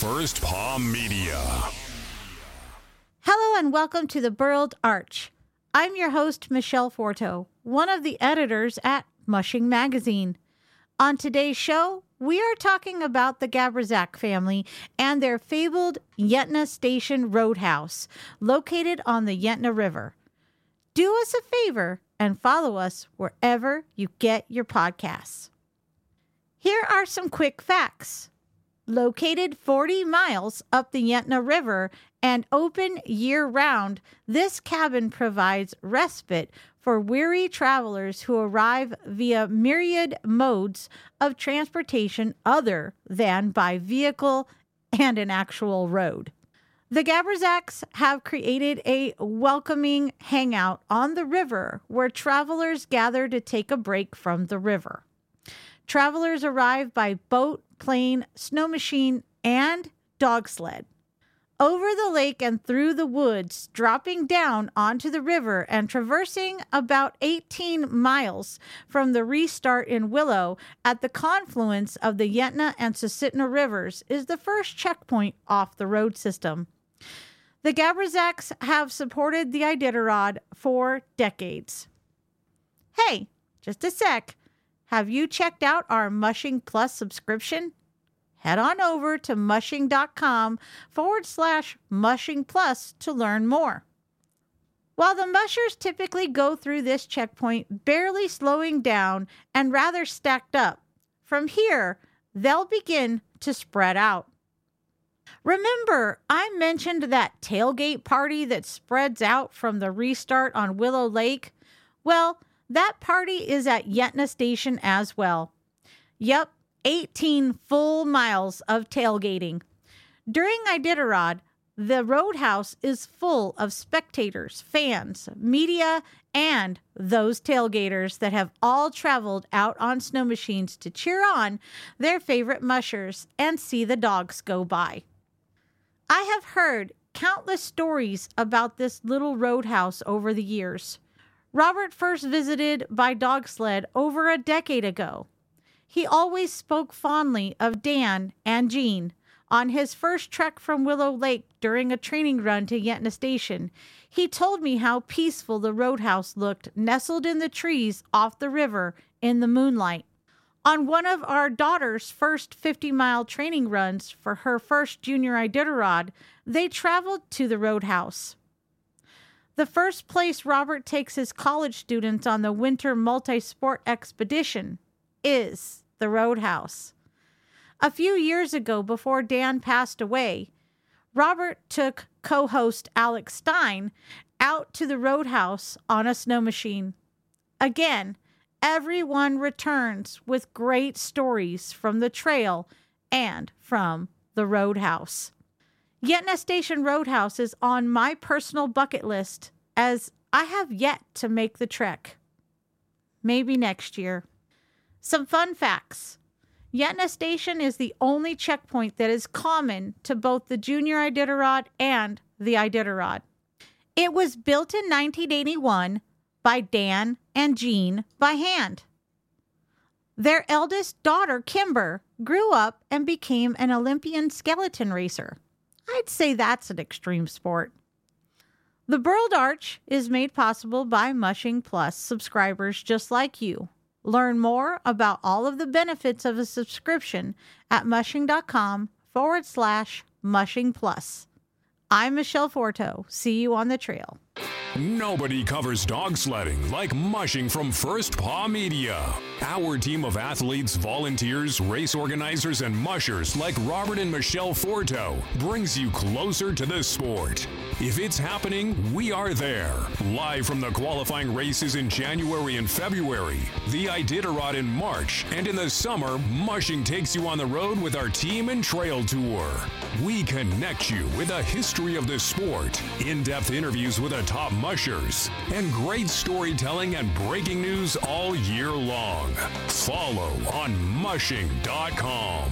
First Paw Media. Hello and welcome to the Burled Arch. I'm your host, Michele Forto, one of the editors at Mushing Magazine. On today's show, we are talking about the Gabryszak family and their fabled Yentna Station Roadhouse, located on the Yentna River. Do us a favor and follow us wherever you get your podcasts. Here are some quick facts. Located 40 miles up the Yentna River and open year round, this cabin provides respite for weary travelers who arrive via myriad modes of transportation other than by vehicle and an actual road. The Gabryszaks have created a welcoming hangout on the river where travelers gather to take a break from the river. Travelers arrive by boat, plane, snow machine, and dog sled. Over the lake and through the woods, dropping down onto the river and traversing about 18 miles from the restart in Willow at the confluence of the Yentna and Susitna rivers is the first checkpoint off the road system. The Gabryszaks have supported the Iditarod for decades. Hey, just a sec. Have you checked out our Mushing Plus subscription? Head on over to mushing.com forward slash mushing plus to learn more. While the mushers typically go through this checkpoint barely slowing down and rather stacked up, from here they'll begin to spread out. Remember, I mentioned that tailgate party that spreads out from the restart on Willow Lake? Well, that party is at Yentna Station as well. Yep, 18 full miles of tailgating. During Iditarod, the roadhouse is full of spectators, fans, media, and those tailgaters that have all traveled out on snow machines to cheer on their favorite mushers and see the dogs go by. I have heard countless stories about this little roadhouse over the years. Robert first visited by dog sled over a decade ago. He always spoke fondly of Dan and Jean. On his first trek from Willow Lake during a training run to Yentna Station, he told me how peaceful the roadhouse looked nestled in the trees off the river in the moonlight. On one of our daughter's first 50 mile training runs for her first junior Iditarod, they traveled to the roadhouse. The first place Robert takes his college students on the winter multi sport expedition is the Roadhouse. A few years ago, before Dan passed away, Robert took co host Alex Stein out to the Roadhouse on a snow machine. Again, everyone returns with great stories from the trail and from the Roadhouse. Yentna Station Roadhouse is on my personal bucket list as I have yet to make the trek. Maybe next year. Some fun facts. Yentna Station is the only checkpoint that is common to both the Junior Iditarod and the Iditarod. It was built in 1981 by Dan and Jean by hand. Their eldest daughter, Kimber, grew up and became an Olympian skeleton racer. I'd say that's an extreme sport. The Burled Arch is made possible by Mushing Plus subscribers just like you. Learn more about all of the benefits of a subscription at mushing.com forward slash mushing plus. I'm Michele Forto. See you on the trail. Nobody covers dog sledding like mushing from First Paw Media. Our team of athletes, volunteers, race organizers, and mushers like Robert and Michelle Forto brings you closer to the sport. If it's happening, we are there. Live from the qualifying races in January and February, the Iditarod in March, and in the summer, mushing takes you on the road with our team and trail tour. We connect you with a history of the sport, in depth interviews with the top mushers, and great storytelling and breaking news all year long. Follow on mushing.com.